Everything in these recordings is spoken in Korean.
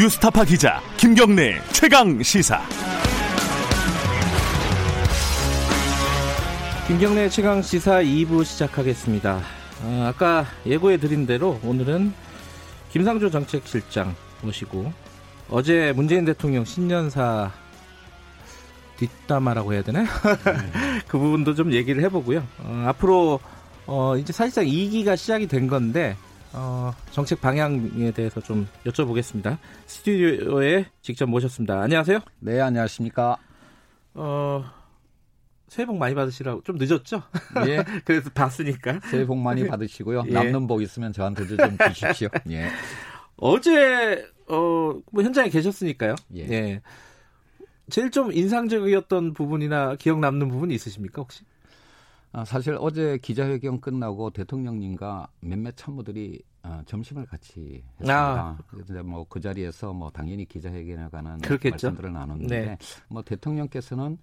뉴스타파 기자 김경래 최강 시사. 김경래 최강 시사 2부 시작하겠습니다. 어, 아까 예고해 드린 대로 오늘은 김상조 정책실장 모시고 어제 문재인 대통령 신년사 뒷담화라고 해야 되나? 그 부분도 좀 얘기를 해보고요. 어, 앞으로 어, 이제 사실상 2기가 시작이 된 건데 어, 정책 방향에 대해서 좀 여쭤보겠습니다. 스튜디오에 직접 모셨습니다. 안녕하세요. 네, 안녕하십니까. 어, 새해 복 많이 받으시라고 좀 늦었죠? 예. 그래서 봤으니까. 새해 복 많이 받으시고요. 예. 남는 복 있으면 저한테도 좀 주십시오. 예. 어제 어, 뭐 현장에 계셨으니까요. 예. 제일 좀 인상적이었던 부분이나 기억 남는 부분이 있으십니까 혹시? 아, 사실 어제 기자회견 끝나고 대통령님과 몇몇 참모들이 어, 점심을 같이 했습니다. 아. 뭐그 자리에서 뭐 당연히 기자회견에 관한 그렇겠죠. 말씀들을 나눴는데 네. 뭐 대통령께서는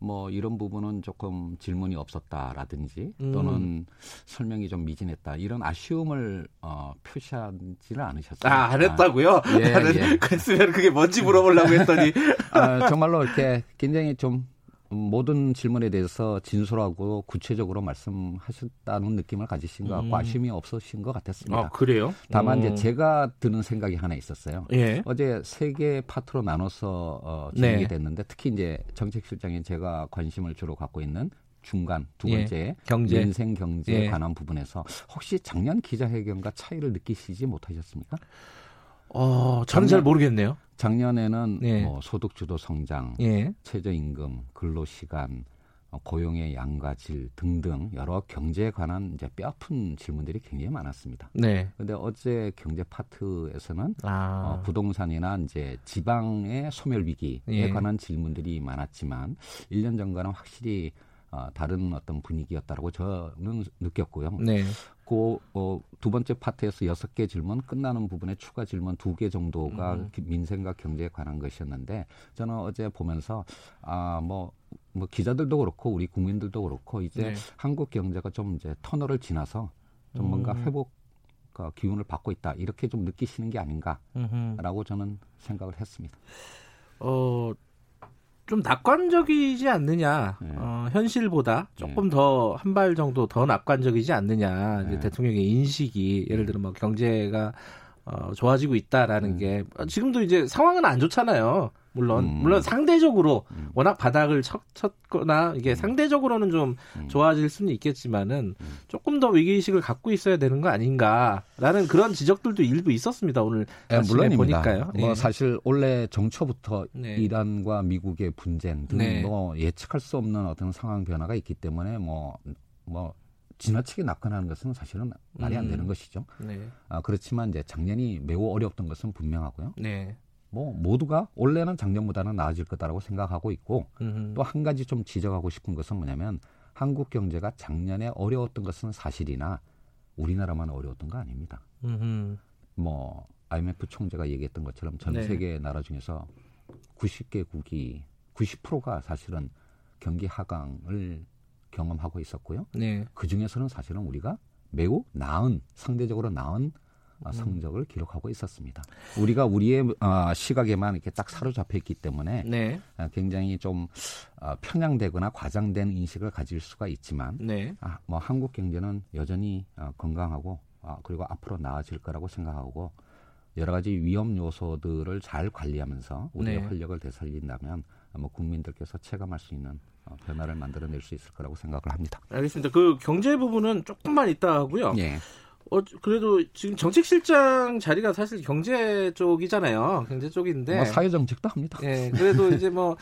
뭐 이런 부분은 조금 질문이 없었다라든지 음. 또는 설명이 좀 미진했다 이런 아쉬움을 어, 표시하지는 않으셨어요. 아, 안 했다고요? 예, 나는 예. 그랬으면 그게 뭔지 물어보려고 했더니. 아, 정말로 이렇게 굉장히 좀 모든 질문에 대해서 진솔하고 구체적으로 말씀하셨다는 느낌을 가지신 것 같고 음. 아쉬움이 없으신 것 같았습니다. 아, 그래요? 다만 어. 이제 제가 드는 생각이 하나 있었어요. 예. 어제 세 개 파트로 나눠서 어, 진행이 네. 됐는데 특히 이제 정책실장인 제가 관심을 주로 갖고 있는 중간 두 예. 번째 경제. 민생 경제에 예. 관한 부분에서 혹시 작년 기자회견과 차이를 느끼시지 못하셨습니까? 어, 저는 잘 모르겠네요. 작년에는 예. 뭐 소득주도 성장, 예. 최저임금, 근로시간, 어, 고용의 양과 질 등등 여러 경제에 관한 이제 뼈아픈 질문들이 굉장히 많았습니다. 네. 근데 어제 경제 파트에서는 아. 어, 부동산이나 이제 지방의 소멸 위기에 예. 관한 질문들이 많았지만 1년 전과는 확실히 어, 다른 어떤 분위기였다라고 저는 느꼈고요. 네. 그, 어, 두 번째 파트에서 여섯 개 질문, 끝나는 부분에 추가 질문 두 개 정도가 음. 기- 민생과 경제에 관한 것이었는데 저는 어제 보면서 아, 뭐, 뭐 기자들도 그렇고 우리 국민들도 그렇고 이제 네. 한국 경제가 좀 이제 터널을 지나서 좀 뭔가 음. 회복 그 기운을 받고 있다 이렇게 좀 느끼시는 게 아닌가라고 음흠. 저는 생각을 했습니다. 어, 좀 낙관적이지 않느냐. 네. 어, 현실보다 조금 더한 발 정도 더 낙관적이지 않느냐. 네. 대통령의 인식이 예를 들어 뭐 경제가 어, 좋아지고 있다라는 음. 게 어, 지금도 이제 상황은 안 좋잖아요. 물론 음. 물론 상대적으로 음. 워낙 바닥을 쳤, 쳤거나 이게 상대적으로는 좀 음. 좋아질 수는 있겠지만은 음. 조금 더 위기 의식을 갖고 있어야 되는 거 아닌가라는 그런 지적들도 일부 있었습니다. 오늘 예, 아침에 물론입니다. 보니까요. 뭐 예. 사실 원래 정초부터 네. 이란과 미국의 분쟁 등 네. 뭐 예측할 수 없는 어떤 상황 변화가 있기 때문에 뭐뭐 지나치게 낙관하는 것은 사실은 말이 안 음. 되는 것이죠. 네. 아, 그렇지만 이제 작년이 매우 어려웠던 것은 분명하고요. 네. 뭐 모두가 올해는 작년보다는 나아질 거다라고 생각하고 있고. 또 한 가지 좀 지적하고 싶은 것은 뭐냐면 한국 경제가 작년에 어려웠던 것은 사실이나 우리나라만 어려웠던 거 아닙니다. 음흠. 뭐 IMF 총재가 얘기했던 것처럼 전 네. 세계 나라 중에서 90개국이 90%가 사실은 경기 하강을 경험하고 있었고요. 네. 그 중에서는 사실은 우리가 매우 나은 상대적으로 나은 성적을 기록하고 있었습니다. 우리가 우리의 어, 시각에만 이렇게 딱 사로잡혀 있기 때문에 네. 어, 굉장히 좀 어, 편향되거나 과장된 인식을 가질 수가 있지만 네. 아, 뭐 한국 경제는 여전히 어, 건강하고 아, 그리고 앞으로 나아질 거라고 생각하고 여러 가지 위험 요소들을 잘 관리하면서 우리의 네. 활력을 되살린다면 뭐 국민들께서 체감할 수 있는 어, 변화를 만들어낼 수 있을 거라고 생각을 합니다. 알겠습니다. 그 경제 부분은 조금만 있다 하고요. 예. 어, 그래도 지금 정책실장 자리가 사실 경제 쪽이잖아요. 경제 쪽인데. 뭐 사회 정책도 합니다. 예, 그래도 이제 뭐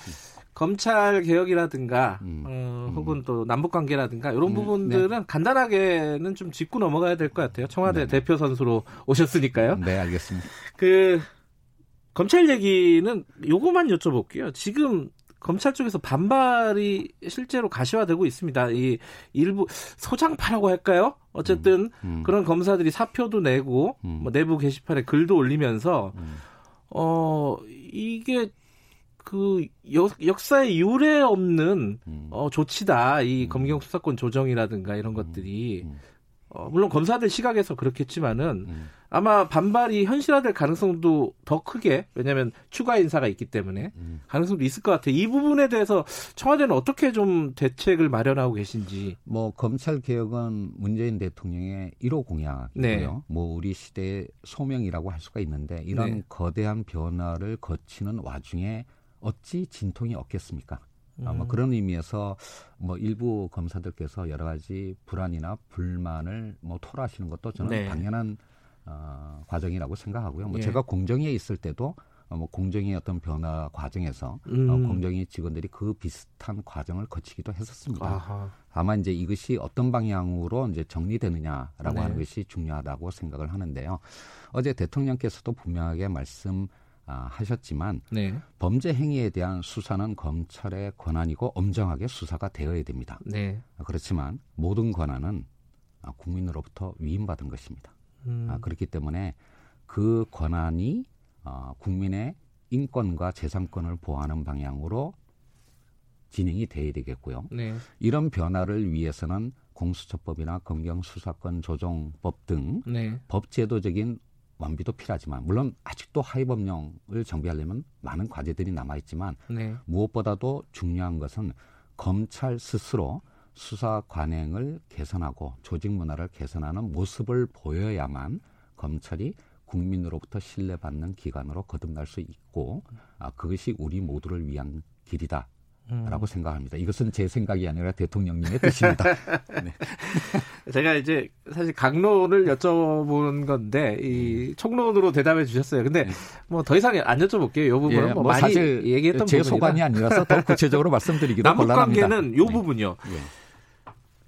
검찰 개혁이라든가 음. 어, 음. 혹은 또 남북 관계라든가 이런 음, 부분들은 간단하게는 좀 짚고 넘어가야 될 것 같아요. 청와대 네. 대표 선수로 오셨으니까요. 네, 알겠습니다. 그 검찰 얘기는 요거만 여쭤볼게요. 지금 검찰 쪽에서 반발이 실제로 가시화되고 있습니다. 이 일부 소장파라고 할까요? 어쨌든 음. 그런 검사들이 사표도 내고 음. 뭐 내부 게시판에 글도 올리면서 음. 어 이게 그 역, 역사에 유례 없는 음. 어, 조치다. 이 음. 검경 수사권 조정이라든가 이런 것들이 음. 어, 물론 검사들 시각에서 그렇겠지만은 음. 아마 반발이 현실화될 가능성도 더 크게 왜냐하면 추가 인사가 있기 때문에 음. 가능성도 있을 것 같아요. 이 부분에 대해서 청와대는 어떻게 좀 대책을 마련하고 계신지. 뭐 검찰 개혁은 문재인 대통령의 1호 공약이고요. 네. 뭐 우리 시대의 소명이라고 할 수가 있는데 이런 네. 거대한 변화를 거치는 와중에 어찌 진통이 없겠습니까? 아, 뭐 음. 그런 의미에서 뭐 일부 검사들께서 여러 가지 불안이나 불만을 뭐 토로하시는 것도 저는 네. 당연한 어, 과정이라고 생각하고요. 뭐 예. 제가 공정위에 있을 때도 어, 뭐 공정위 어떤 변화 과정에서 음. 어, 공정위 직원들이 그 비슷한 과정을 거치기도 했었습니다. 아하. 다만 이제 이것이 어떤 방향으로 이제 정리되느냐라고 네. 하는 것이 중요하다고 생각을 하는데요. 어제 대통령께서도 분명하게 말씀 하셨지만 네. 범죄 행위에 대한 수사는 검찰의 권한이고 엄정하게 수사가 되어야 됩니다. 네. 그렇지만 모든 권한은 아, 국민으로부터 위임받은 것입니다. 음. 아, 그렇기 때문에 그 권한이 어, 국민의 인권과 재산권을 보호하는 방향으로 진행이 돼야 되겠고요. 네. 이런 변화를 위해서는 공수처법이나 검경수사권 조정법 등 네. 법제도적인 완비도 필요하지만 물론 아직도 하위법령을 정비하려면 많은 과제들이 남아 있지만 네. 무엇보다도 중요한 것은 검찰 스스로 수사 관행을 개선하고 조직 문화를 개선하는 모습을 보여야만 검찰이 국민으로부터 신뢰받는 기관으로 거듭날 수 있고 아, 그것이 우리 모두를 위한 길이다. 음. 라고 생각합니다. 이것은 제 생각이 아니라 대통령님의 뜻입니다. 네. 제가 이제 사실 강론을 여쭤본 건데 이 총론으로 대답해 주셨어요. 근데 뭐 더 이상 안 여쭤볼게요. 이 부분은 음. 예, 뭐, 뭐 많이 사실 얘기했던 제 부분이라. 소관이 아니라서 더 구체적으로 말씀드리기도 남북 곤란합니다. 관계는 요 네. 부분요. 예.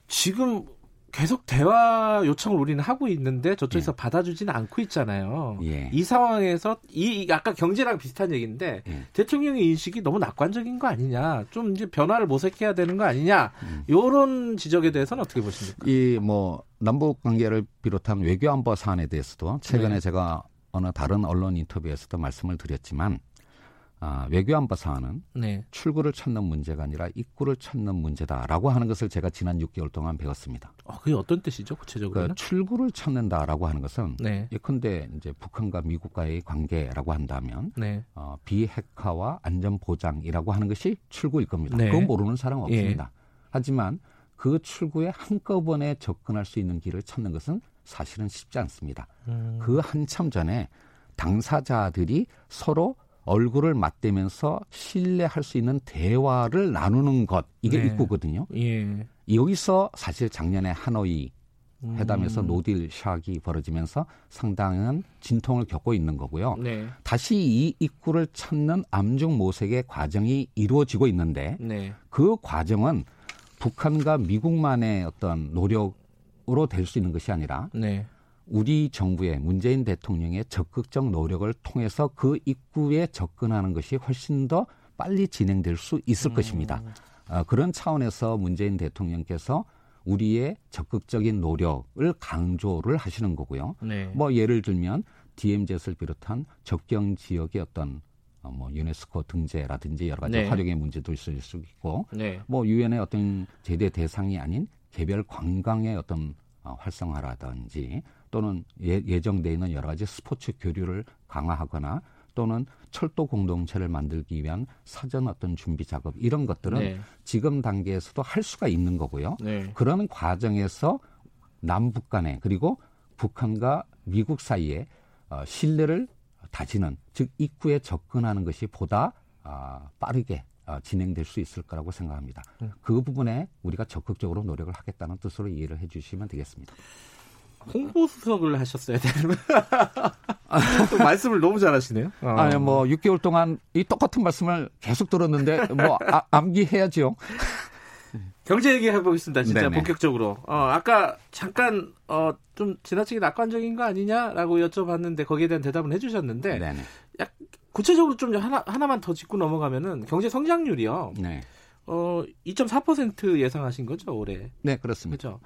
지금 계속 대화 요청을 우리는 하고 있는데 저쪽에서 예. 받아주지는 않고 있잖아요. 예. 이 상황에서 이 아까 경제랑 비슷한 얘기인데 예. 대통령의 인식이 너무 낙관적인 거 아니냐, 좀 이제 변화를 모색해야 되는 거 아니냐, 음. 이런 지적에 대해서는 어떻게 보십니까? 이 뭐 남북 관계를 비롯한 외교 안보 사안에 대해서도 최근에 네. 제가 어느 다른 언론 인터뷰에서도 말씀을 드렸지만 아, 외교 안보 사안은 네, 출구를 찾는 문제가 아니라 입구를 찾는 문제다라고 하는 것을 제가 지난 6개월 동안 배웠습니다. 어, 그게 어떤 뜻이죠, 구체적으로는? 그 출구를 찾는다라고 하는 것은 네, 예컨대 이제 북한과 미국과의 관계라고 한다면 네, 어, 비핵화와 안전 보장이라고 하는 것이 출구일 겁니다. 네. 그건 모르는 사람 은 예. 없습니다. 하지만 그 출구에 한꺼번에 접근할 수 있는 길을 찾는 것은 사실은 쉽지 않습니다. 음, 그 한참 전에 당사자들이 서로 얼굴을 맞대면서 신뢰할 수 있는 대화를 나누는 것 이게 네. 입구거든요. 예, 여기서 사실 작년에 하노이 음, 회담에서 노딜 샥이 벌어지면서 상당한 진통을 겪고 있는 거고요. 네, 다시 이 입구를 찾는 암중 모색의 과정이 이루어지고 있는데 네, 그 과정은 북한과 미국만의 어떤 노력으로 될 수 있는 것이 아니라 네, 우리 정부의 문재인 대통령의 적극적 노력을 통해서 그 입구에 접근하는 것이 훨씬 더 빨리 진행될 수 있을 것입니다. 어, 그런 차원에서 문재인 대통령께서 우리의 적극적인 노력을 강조를 하시는 거고요. 네, 뭐 예를 들면 DMZ를 비롯한 접경 지역의 어떤 어, 뭐 유네스코 등재라든지 여러 가지 네. 활용의 문제도 있을 수 있고 네, 뭐 유엔의 어떤 제대 대상이 아닌 개별 관광의 어떤 어, 활성화라든지 또는 예, 예정돼 있는 여러 가지 스포츠 교류를 강화하거나 또는 철도 공동체를 만들기 위한 사전 어떤 준비 작업 이런 것들은 네, 지금 단계에서도 할 수가 있는 거고요. 네, 그런 과정에서 남북 간에 그리고 북한과 미국 사이에 어, 신뢰를 다지는 즉 입구에 접근하는 것이 보다 아, 빠르게 아, 진행될 수 있을 거라고 생각합니다. 음. 그 부분에 우리가 적극적으로 노력을 하겠다는 뜻으로 이해를 해주시면 되겠습니다. 홍보 수석을 하셨어야 되는 또 말씀을 너무 잘하시네요. 어. 아니 뭐 6개월 동안 이 똑같은 말씀을 계속 들었는데 뭐 아, 암기해야죠. 경제 얘기 해 보겠습니다. 진짜 네네. 본격적으로. 어, 아까 잠깐 어, 좀 지나치게 낙관적인 거 아니냐라고 여쭤봤는데 거기에 대한 대답은 해주셨는데 네네. 구체적으로 좀 하나 하나만 더 짚고 넘어가면은 경제 성장률이요. 네. 어, 2.4% 예상하신 거죠 올해. 네 그렇습니다. 그렇죠.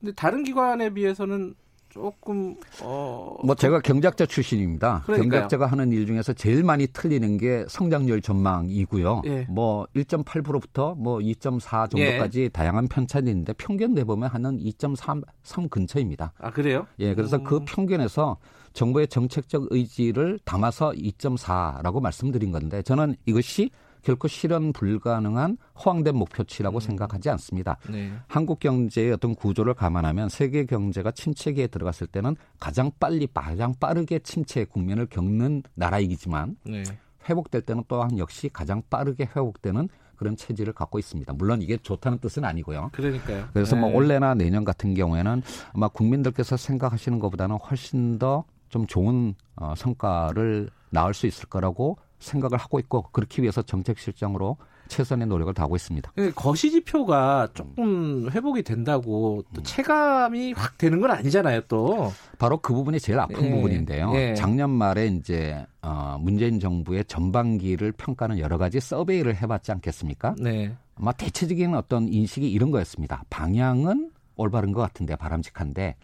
근데 다른 기관에 비해서는 조금 어. 뭐 제가 경작자 출신입니다. 그러니까요. 경작자가 하는 일 중에서 제일 많이 틀리는 게 성장률 전망이고요. 예. 뭐 1.8%부터 뭐 2.4 정도까지 예. 다양한 편차이 있는데 평균 내보면 하는 2.3 3 근처입니다. 아 그래요? 예, 그래서 음. 그 평균에서 정부의 정책적 의지를 담아서 2.4라고 말씀드린 건데 저는 이것이 결코 실현 불가능한 허황된 목표치라고 생각하지 않습니다. 네. 한국 경제의 어떤 구조를 감안하면 세계 경제가 침체기에 들어갔을 때는 가장 빨리 가장 빠르게 침체 국면을 겪는 나라이기지만 네. 회복될 때는 또한 역시 가장 빠르게 회복되는 그런 체질을 갖고 있습니다. 물론 이게 좋다는 뜻은 아니고요. 그러니까요. 그래서 뭐 네. 올해나 내년 같은 경우에는 아마 국민들께서 생각하시는 것보다는 훨씬 더 좀 좋은 어, 성과를 낳을 수 있을 거라고 생각을 하고 있고 그렇기 위해서 정책 실정으로 최선의 노력을 다하고 있습니다. 그 거시 지표가 조금 회복이 된다고 음. 또 체감이 확 되는 건 아니잖아요, 또. 바로 그 부분이 제일 아픈 예, 부분인데요. 예. 작년 말에 이제 어, 문재인 정부의 전반기를 평가하는 여러 가지 서베이를 해봤지 않겠습니까? 네. 아마 대체적인 어떤 인식이 이런 거였습니다. 방향은 올바른 것 같은데 바람직한데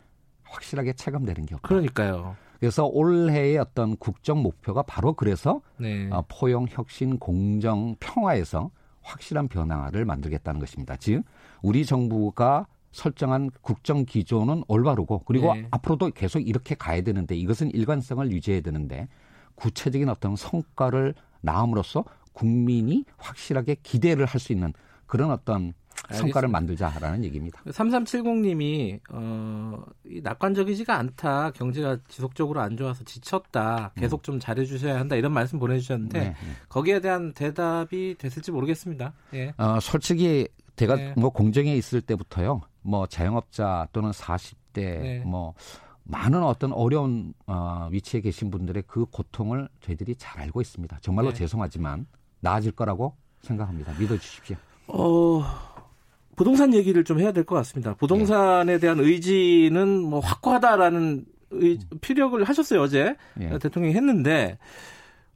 확실하게 체감되는 게 없다. 그러니까요. 그래서 올해의 어떤 국정 목표가 바로 그래서 네. 어, 포용, 혁신, 공정, 평화에서 확실한 변화를 만들겠다는 것입니다. 즉, 우리 정부가 설정한 국정 기조는 올바르고 그리고 네. 앞으로도 계속 이렇게 가야 되는데 이것은 일관성을 유지해야 되는데 구체적인 어떤 성과를 낳음으로써 국민이 확실하게 기대를 할 수 있는 그런 어떤 성과를. 만들자라는 얘기입니다. 3370님이 어, 이 낙관적이지가 않다. 경제가 지속적으로 안 좋아서 지쳤다. 계속 좀 잘해 주셔야 한다. 이런 말씀 보내 주셨는데 네, 네. 거기에 대한 대답이 됐을지 모르겠습니다. 예. 어, 솔직히 제가 네. 뭐 공정에 있을 때부터요. 뭐 자영업자 또는 40대 네. 뭐 많은 어떤 어려운 어, 위치에 계신 분들의 그 고통을 저희들이 잘 알고 있습니다. 정말로 네. 죄송하지만 나아질 거라고 생각합니다. 믿어 주십시오. 어, 부동산 얘기를 좀 해야 될 것 같습니다. 부동산에 대한 의지는 뭐 확고하다라는 의, 피력을 하셨어요 어제 예. 대통령이 했는데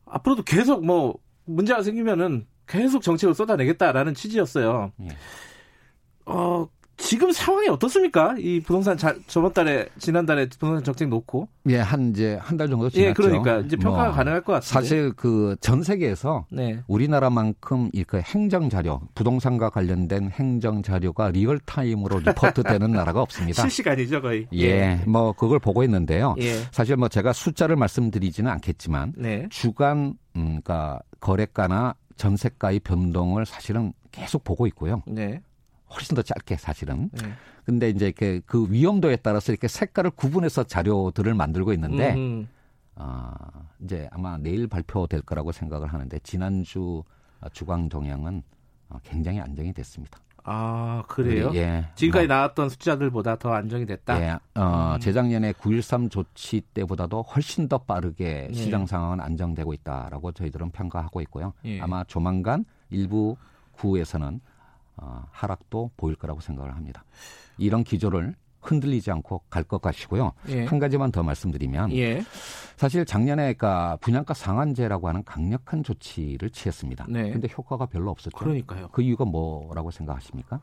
앞으로도 계속 뭐 문제가 생기면은 계속 정책을 쏟아내겠다라는 취지였어요. 예. 어, 지금 상황이 어떻습니까? 이 부동산 자, 저번 달에 지난달에 부동산 정책 놓고 예, 한 이제 한 달 정도 지났죠. 예, 그러니까 이제 평가가 뭐 가능할 것 같은데. 사실 그 전 세계에서 네. 우리나라만큼 이 그 행정 자료, 부동산과 관련된 행정 자료가 real time으로 리포트 되는 나라가 없습니다. 실시간이죠 거의. 예, 뭐 그걸 보고 있는데요. 예. 사실 뭐 제가 숫자를 말씀드리지는 않겠지만 네. 주간 음, 그러니까 거래가나 전세가의 변동을 사실은 계속 보고 있고요. 네. 훨씬 더 짧게 사실은. 네. 근데 이제 이렇게 그 위험도에 따라서 이렇게 색깔을 구분해서 자료들을 만들고 있는데 음, 아, 이제 아마 내일 발표될 거라고 생각을 하는데 지난주 주간 동향은 어, 굉장히 안정이 됐습니다. 아 그래요? 예. 지금까지 뭐, 나왔던 숫자들보다 더 안정이 됐다. 예, 어, 음. 재작년에 9.13 조치 때보다도 훨씬 더 빠르게 예. 시장 상황은 안정되고 있다라고 저희들은 평가하고 있고요. 예. 아마 조만간 일부 구에서는 어, 하락도 보일 거라고 생각을 합니다. 이런 기조를 흔들리지 않고 갈 것 같시고요. 예. 한 가지만 더 말씀드리면 예. 사실 작년에 그러니까 분양가 상한제라고 하는 강력한 조치를 취했습니다. 네. 근데 효과가 별로 없었죠. 그러니까요. 그 이유가 뭐라고 생각하십니까?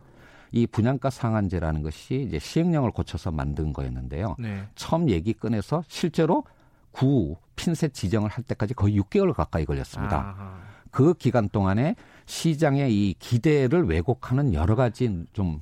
이 분양가 상한제라는 것이 이제 시행령을 고쳐서 만든 거였는데요. 네. 처음 얘기 꺼내서 실제로 구 핀셋 지정을 할 때까지 거의 6개월 가까이 걸렸습니다. 아하. 그 기간 동안에 시장의 이 기대를 왜곡하는 여러 가지 좀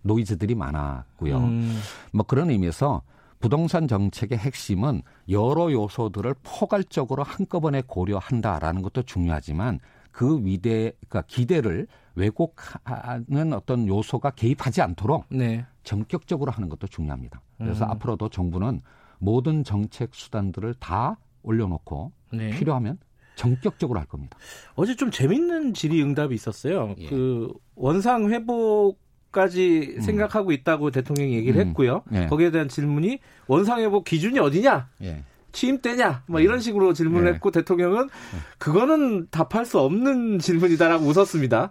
노이즈들이 많았고요. 음, 뭐 그런 의미에서 부동산 정책의 핵심은 여러 요소들을 포괄적으로 한꺼번에 고려한다라는 것도 중요하지만 그 위대, 그러니까 기대를 왜곡하는 어떤 요소가 개입하지 않도록 네. 전격적으로 하는 것도 중요합니다. 그래서 음. 앞으로도 정부는 모든 정책 수단들을 다 올려놓고 네. 필요하면 전격적으로 할 겁니다. 어제 좀 재밌는 질의응답이 있었어요. 예. 그 원상 회복 까지 생각하고 있다고 대통령이 얘기를 음. 했고요. 예. 거기에 대한 질문이 원상 회복 기준이 어디냐? 예. 취임 때냐? 뭐 이런 식으로 질문을 예. 했고 대통령은 그거는 답할 수 없는 질문이다라고 웃었습니다.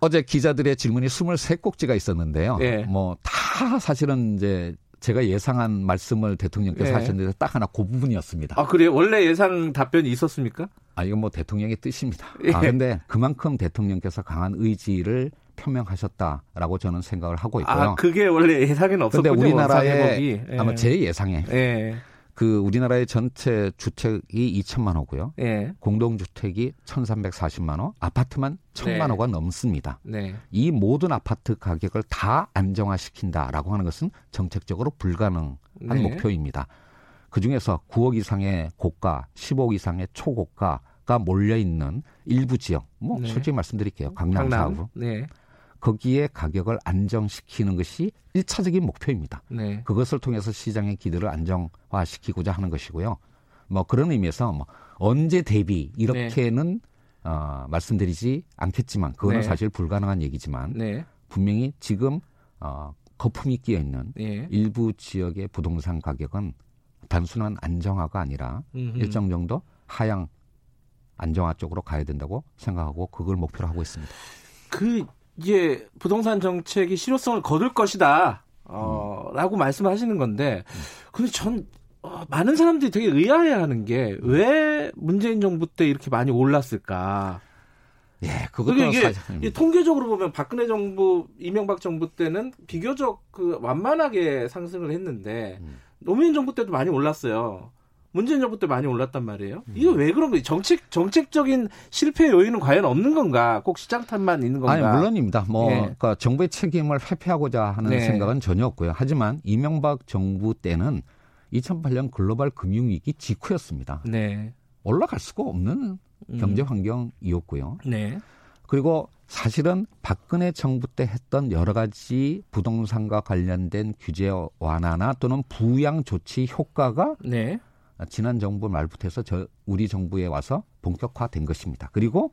어제 기자들의 질문이 23꼭지가 있었는데요. 예. 뭐다 사실은 이제 제가 예상한 말씀을 대통령께서 예. 하셨는데 딱 하나 그 부분이었습니다. 아 그래요? 원래 예상 답변이 있었습니까? 아, 이건 뭐 대통령의 뜻입니다. 예. 아, 근데 그만큼 대통령께서 강한 의지를 표명하셨다라고 저는 생각을 하고 있고요. 아, 그게 원래 예상에는 없었군요. 근데 우리나라의 예. 아마 제 예상에 예. 그 우리나라의 전체 주택이 2천만 호고요. 예. 공동주택이 1,340만 호, 아파트만 1,000만 네. 호가 넘습니다. 네. 이 모든 아파트 가격을 다 안정화시킨다라고 하는 것은 정책적으로 불가능한 네. 목표입니다. 그 중에서 9억 이상의 고가, 10억 이상의 초고가가 몰려 있는 일부 지역, 뭐 네. 솔직히 말씀드릴게요. 강남 사구 네. 거기에 가격을 안정시키는 것이 1차적인 목표입니다. 네. 그것을 통해서 시장의 기대를 안정화시키고자 하는 것이고요. 뭐 그런 의미에서 뭐 언제 대비 이렇게는 어, 말씀드리지 않겠지만 그거는 네. 사실 불가능한 얘기지만 네. 분명히 지금 어, 거품이 끼어 있는 예. 일부 지역의 부동산 가격은 단순한 안정화가 아니라 음흠. 일정 정도 하향 안정화 쪽으로 가야 된다고 생각하고 그걸 목표로 하고 있습니다. 그 이제 부동산 정책이 실효성을 거둘 것이다. 어, 라고 말씀하시는 건데, 근데 전, 어, 많은 사람들이 되게 의아해하는 게, 왜 문재인 정부 때 이렇게 많이 올랐을까? 예, 그것도 이게, 이게 통계적으로 보면 박근혜 정부, 이명박 정부 때는 비교적 그 완만하게 상승을 했는데, 음. 노무현 정부 때도 많이 올랐어요. 문재인 정부 때 많이 올랐단 말이에요. 음. 이거 왜 그런 거예요? 정책, 정책적인 실패 요인은 과연 없는 건가? 꼭 시장 탓만 있는 건가? 아니 물론입니다. 뭐 예. 그러니까 정부의 책임을 회피하고자 하는 네. 생각은 전혀 없고요. 하지만 이명박 정부 때는 2008년 글로벌 금융위기 직후였습니다. 네. 올라갈 수가 없는 음. 경제 환경이었고요. 네. 그리고 사실은 박근혜 정부 때 했던 여러 가지 부동산과 관련된 규제 완화나 또는 부양 조치 효과가 네. 지난 정부 말부터 해서 저 우리 정부에 와서 본격화된 것입니다. 그리고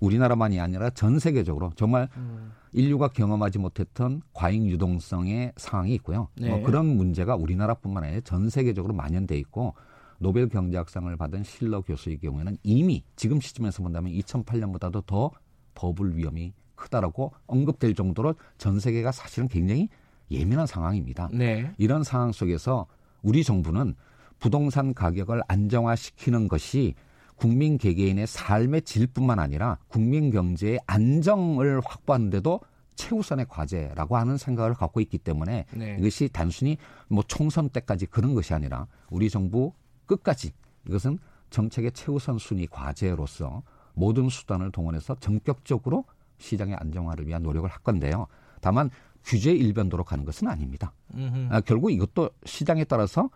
우리나라만이 아니라 전 세계적으로 정말 음. 인류가 경험하지 못했던 과잉 유동성의 상황이 있고요. 네. 뭐 그런 문제가 우리나라뿐만 아니라 전 세계적으로 만연돼 있고 노벨 경제학상을 받은 실러 교수의 경우에는 이미 지금 시점에서 본다면 2008년보다도 더 버블 위험이 크다라고 언급될 정도로 전 세계가 사실은 굉장히 예민한 상황입니다. 네. 이런 상황 속에서 우리 정부는 부동산 가격을 안정화시키는 것이 국민 개개인의 삶의 질뿐만 아니라 국민 경제의 안정을 확보하는데도 최우선의 과제라고 하는 생각을 갖고 있기 때문에 네. 이것이 단순히 뭐 총선 때까지 그런 것이 아니라 우리 정부 끝까지 이것은 정책의 최우선 순위 과제로서 모든 수단을 동원해서 전격적으로 시장의 안정화를 위한 노력을 할 건데요. 다만 규제 일변도로 가는 것은 아닙니다. 아, 결국 이것도 시장에 따라서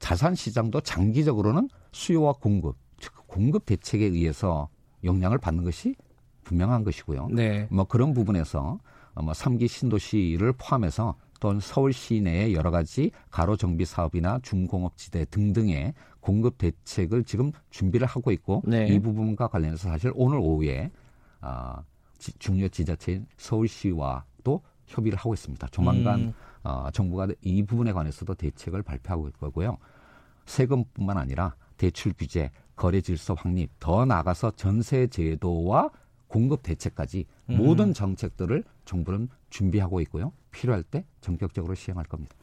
자산 시장도 장기적으로는 수요와 공급, 즉 공급 대책에 의해서 영향을 받는 것이 분명한 것이고요. 네. 뭐 그런 부분에서 어, 뭐 3기 신도시를 포함해서 또는 서울 시내의 여러 가지 가로 정비 사업이나 중공업 지대 등등의 공급 대책을 지금 준비를 하고 있고 네. 이 부분과 관련해서 사실 오늘 오후에 아, 지- 중요 지자체인 서울시와도 협의를 하고 있습니다. 조만간 음. 어, 정부가 이 부분에 관해서도 대책을 발표하고 있을 거고요. 세금뿐만 아니라 대출 규제, 거래 질서 확립, 더 나아가서 전세 제도와 공급 대책까지 음. 모든 정책들을 정부는 준비하고 있고요. 필요할 때 전격적으로 시행할 겁니다.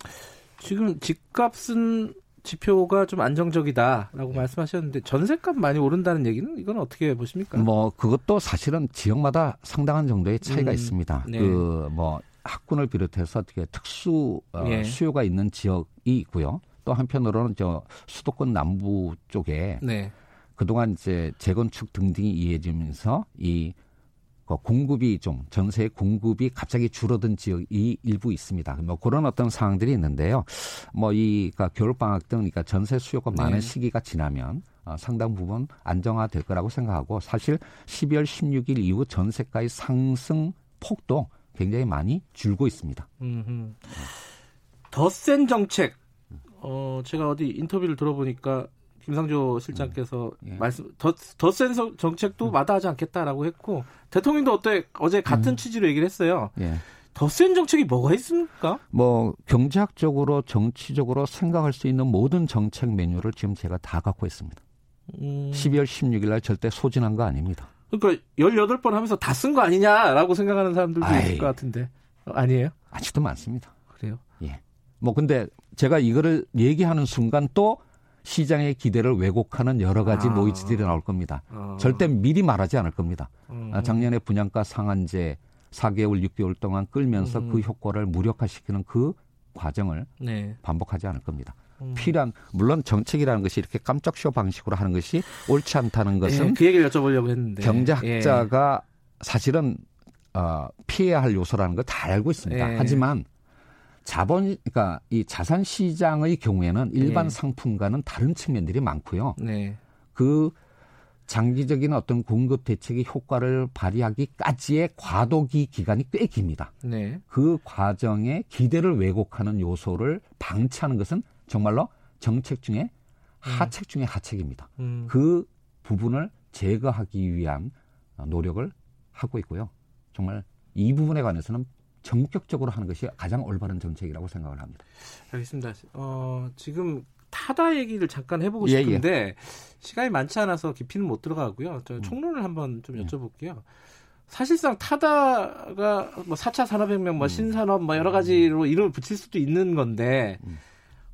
지금 집값은 지표가 좀 안정적이다라고 네. 말씀하셨는데 전세값 많이 오른다는 얘기는 이건 어떻게 보십니까? 뭐 그것도 사실은 지역마다 상당한 정도의 차이가 음, 있습니다. 네. 그뭐 학군을 비롯해서 어떻게 특수 어, 예. 수요가 있는 지역이 있고요. 또 한편으로는 저 수도권 남부 쪽에 네. 그동안 이제 재건축 등등이 이어지면서 이그 공급이 좀 전세 공급이 갑자기 줄어든 지역이 일부 있습니다. 뭐 그런 어떤 상황들이 있는데요. 뭐이 그러니까 겨울 방학 등 그러니까 전세 수요가 많은 네. 시기가 지나면 어, 상당 부분 안정화될 거라고 생각하고 사실 12월 16일 이후 전세가의 상승 폭도 굉장히 많이 줄고 있습니다. 더센 정책. 어, 제가 어디 인터뷰를 들어보니까 김상조 실장께서 예. 말씀 더더 센 정책도 마다하지 않겠다라고 했고 대통령도 어때 어제 같은 취지로 얘기를 했어요. 예. 더센 정책이 뭐가 있습니까? 뭐 경제학적으로 정치적으로 생각할 수 있는 모든 정책 메뉴를 지금 제가 다 갖고 있습니다. 음, 12월 16일 날 절대 소진한 거 아닙니다. 그러니까 18번 하면서 다 쓴 거 아니냐라고 생각하는 사람들도 있을 아이. 것 같은데. 어, 아니에요? 아직도 많습니다. 그래요? 예. 뭐 근데 제가 이거를 얘기하는 순간 또 시장의 기대를 왜곡하는 여러 가지 아. 노이즈들이 나올 겁니다. 어. 절대 미리 말하지 않을 겁니다. 음. 아, 작년에 분양가 상한제 4개월, 6개월 동안 끌면서 음. 그 효과를 무력화시키는 그 과정을 네. 반복하지 않을 겁니다. 음. 필요한 물론 정책이라는 것이 이렇게 깜짝 쇼 방식으로 하는 것이 옳지 않다는 것은 예, 그 얘기를 여쭤보려고 했는데 경제학자가 사실은 어, 피해야 할 요소라는 걸 다 알고 있습니다. 예. 하지만 자본 그러니까 이 자산 시장의 경우에는 일반 예. 상품과는 다른 측면들이 많고요. 예. 네. 그 장기적인 어떤 공급 대책이 효과를 발휘하기까지의 과도기 기간이 꽤 깁니다. 네. 그 과정에 기대를 왜곡하는 요소를 방치하는 것은 정말로 정책 중에 하책 중에 하책입니다. 음. 그 부분을 제거하기 위한 노력을 하고 있고요. 정말 이 부분에 관해서는 전격적으로 하는 것이 가장 올바른 정책이라고 생각을 합니다. 알겠습니다. 어, 지금 타다 얘기를 잠깐 해보고 예, 싶은데 시간이 많지 않아서 깊이는 못 들어가고요. 음. 저 총론을 한번 좀 예. 여쭤볼게요. 사실상 타다가 뭐 4차 산업혁명, 뭐 음. 신산업, 뭐 여러 가지로 이름을 붙일 수도 있는 건데, 음.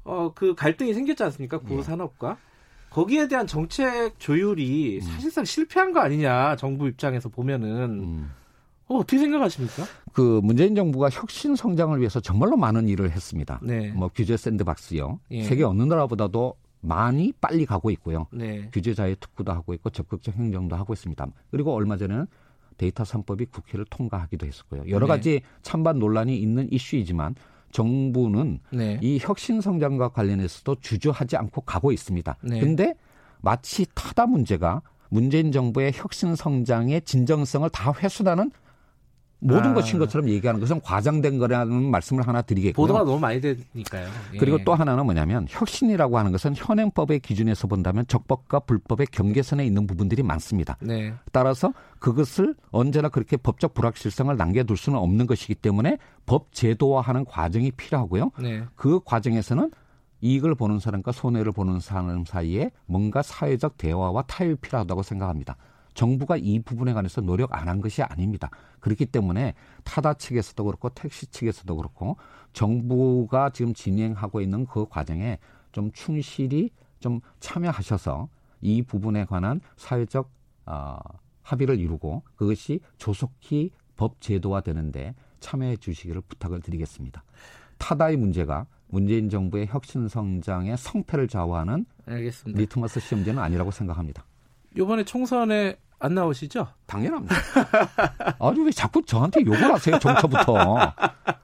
어, 그 갈등이 생겼지 않습니까? 예. 구산업과. 거기에 대한 정책 조율이 사실상 실패한 거 아니냐, 정부 입장에서 보면은. 음. 어, 어떻게 생각하십니까? 그 문재인 정부가 혁신 성장을 위해서 정말로 많은 일을 했습니다. 네. 뭐 규제 샌드박스요. 예. 세계 어느 나라보다도 많이 빨리 가고 있고요. 네. 규제 자유 특구도 하고 있고 적극적 행정도 하고 있습니다. 그리고 얼마 전에는 데이터 3법이 국회를 통과하기도 했었고요. 여러 네. 가지 찬반 논란이 있는 이슈이지만 정부는 네. 이 혁신 성장과 관련해서도 주저하지 않고 가고 있습니다. 네. 근데 마치 타다 문제가 문재인 정부의 혁신 성장의 진정성을 다 훼손하는 모든 아. 것인 것처럼 얘기하는 것은 과장된 거라는 말씀을 하나 드리겠고요. 보도가 너무 많이 되니까요. 예. 그리고 또 하나는 뭐냐면 혁신이라고 하는 것은 현행법의 기준에서 본다면 적법과 불법의 경계선에 있는 부분들이 많습니다. 네. 따라서 그것을 언제나 그렇게 법적 불확실성을 남겨둘 수는 없는 것이기 때문에 법 제도화하는 과정이 필요하고요. 네. 그 과정에서는 이익을 보는 사람과 손해를 보는 사람 사이에 뭔가 사회적 대화와 타협이 필요하다고 생각합니다. 정부가 이 부분에 관해서 노력 안 한 것이 아닙니다. 그렇기 때문에 타다 측에서도 그렇고 택시 측에서도 그렇고 정부가 지금 진행하고 있는 그 과정에 좀 충실히 좀 참여하셔서 이 부분에 관한 사회적 어, 합의를 이루고 그것이 조속히 법 제도화 되는데 참여해 주시기를 부탁을 드리겠습니다. 타다의 문제가 문재인 정부의 혁신 성장의 성패를 좌우하는 알겠습니다. 리트머스 시험지는 아니라고 생각합니다. 이번에 총선에 안 나오시죠? 당연합니다. 아니 왜 자꾸 저한테 욕을 하세요 정처부터?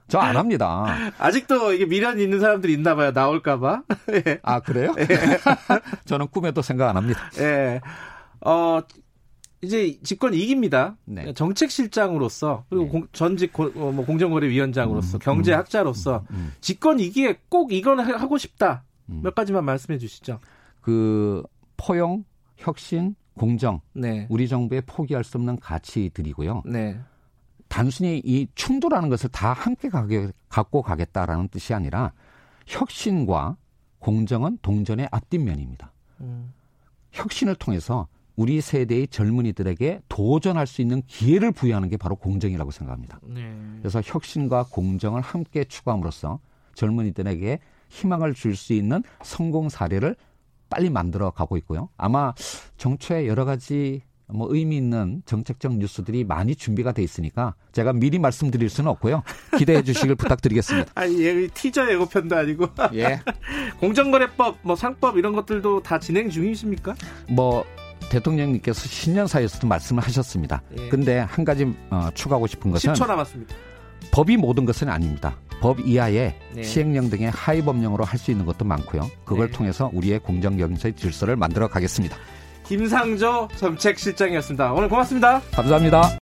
저 안 합니다. 아직도 이게 미련이 있는 사람들이 있나 봐요. 나올까봐. 예. 아 그래요? 저는 꿈에도 생각 안 합니다. 예. 어, 이제 집권 2기입니다. 네. 정책실장으로서 그리고 네. 공- 전직 고- 어, 뭐 공정거래위원장으로서 음, 경제학자로서 음. 집권 2기에 꼭 이건 하- 하고 싶다. 음. 몇 가지만 말씀해 주시죠. 그 포용, 혁신, 공정 네. 우리 정부의 포기할 수 없는 가치들이고요. 네. 단순히 이 충돌하는 것을 다 함께 가게, 갖고 가겠다라는 뜻이 아니라 혁신과 공정은 동전의 앞뒷면입니다. 음. 혁신을 통해서 우리 세대의 젊은이들에게 도전할 수 있는 기회를 부여하는 게 바로 공정이라고 생각합니다. 네. 그래서 혁신과 공정을 함께 추구함으로써 젊은이들에게 희망을 줄 수 있는 성공 사례를 빨리 만들어 가고 있고요. 아마 정초에 여러 가지 뭐 의미 있는 정책적 뉴스들이 많이 준비가 돼 있으니까 제가 미리 말씀드릴 수는 없고요. 기대해 주시길 부탁드리겠습니다. 아니, 얘 티저 예고편도 아니고 예. 공정거래법, 뭐 상법 이런 것들도 다 진행 중이십니까? 뭐 대통령님께서 신년사에서도 말씀을 하셨습니다. 예. 근데 한 가지 어, 추가하고 싶은 것은 10초 남았습니다. 법이 모든 것은 아닙니다. 법 이하의 네. 시행령 등의 하위 법령으로 할 수 있는 것도 많고요. 그걸 네. 통해서 우리의 공정 경제의 질서를 만들어 가겠습니다. 김상조 정책실장이었습니다. 오늘 고맙습니다. 감사합니다.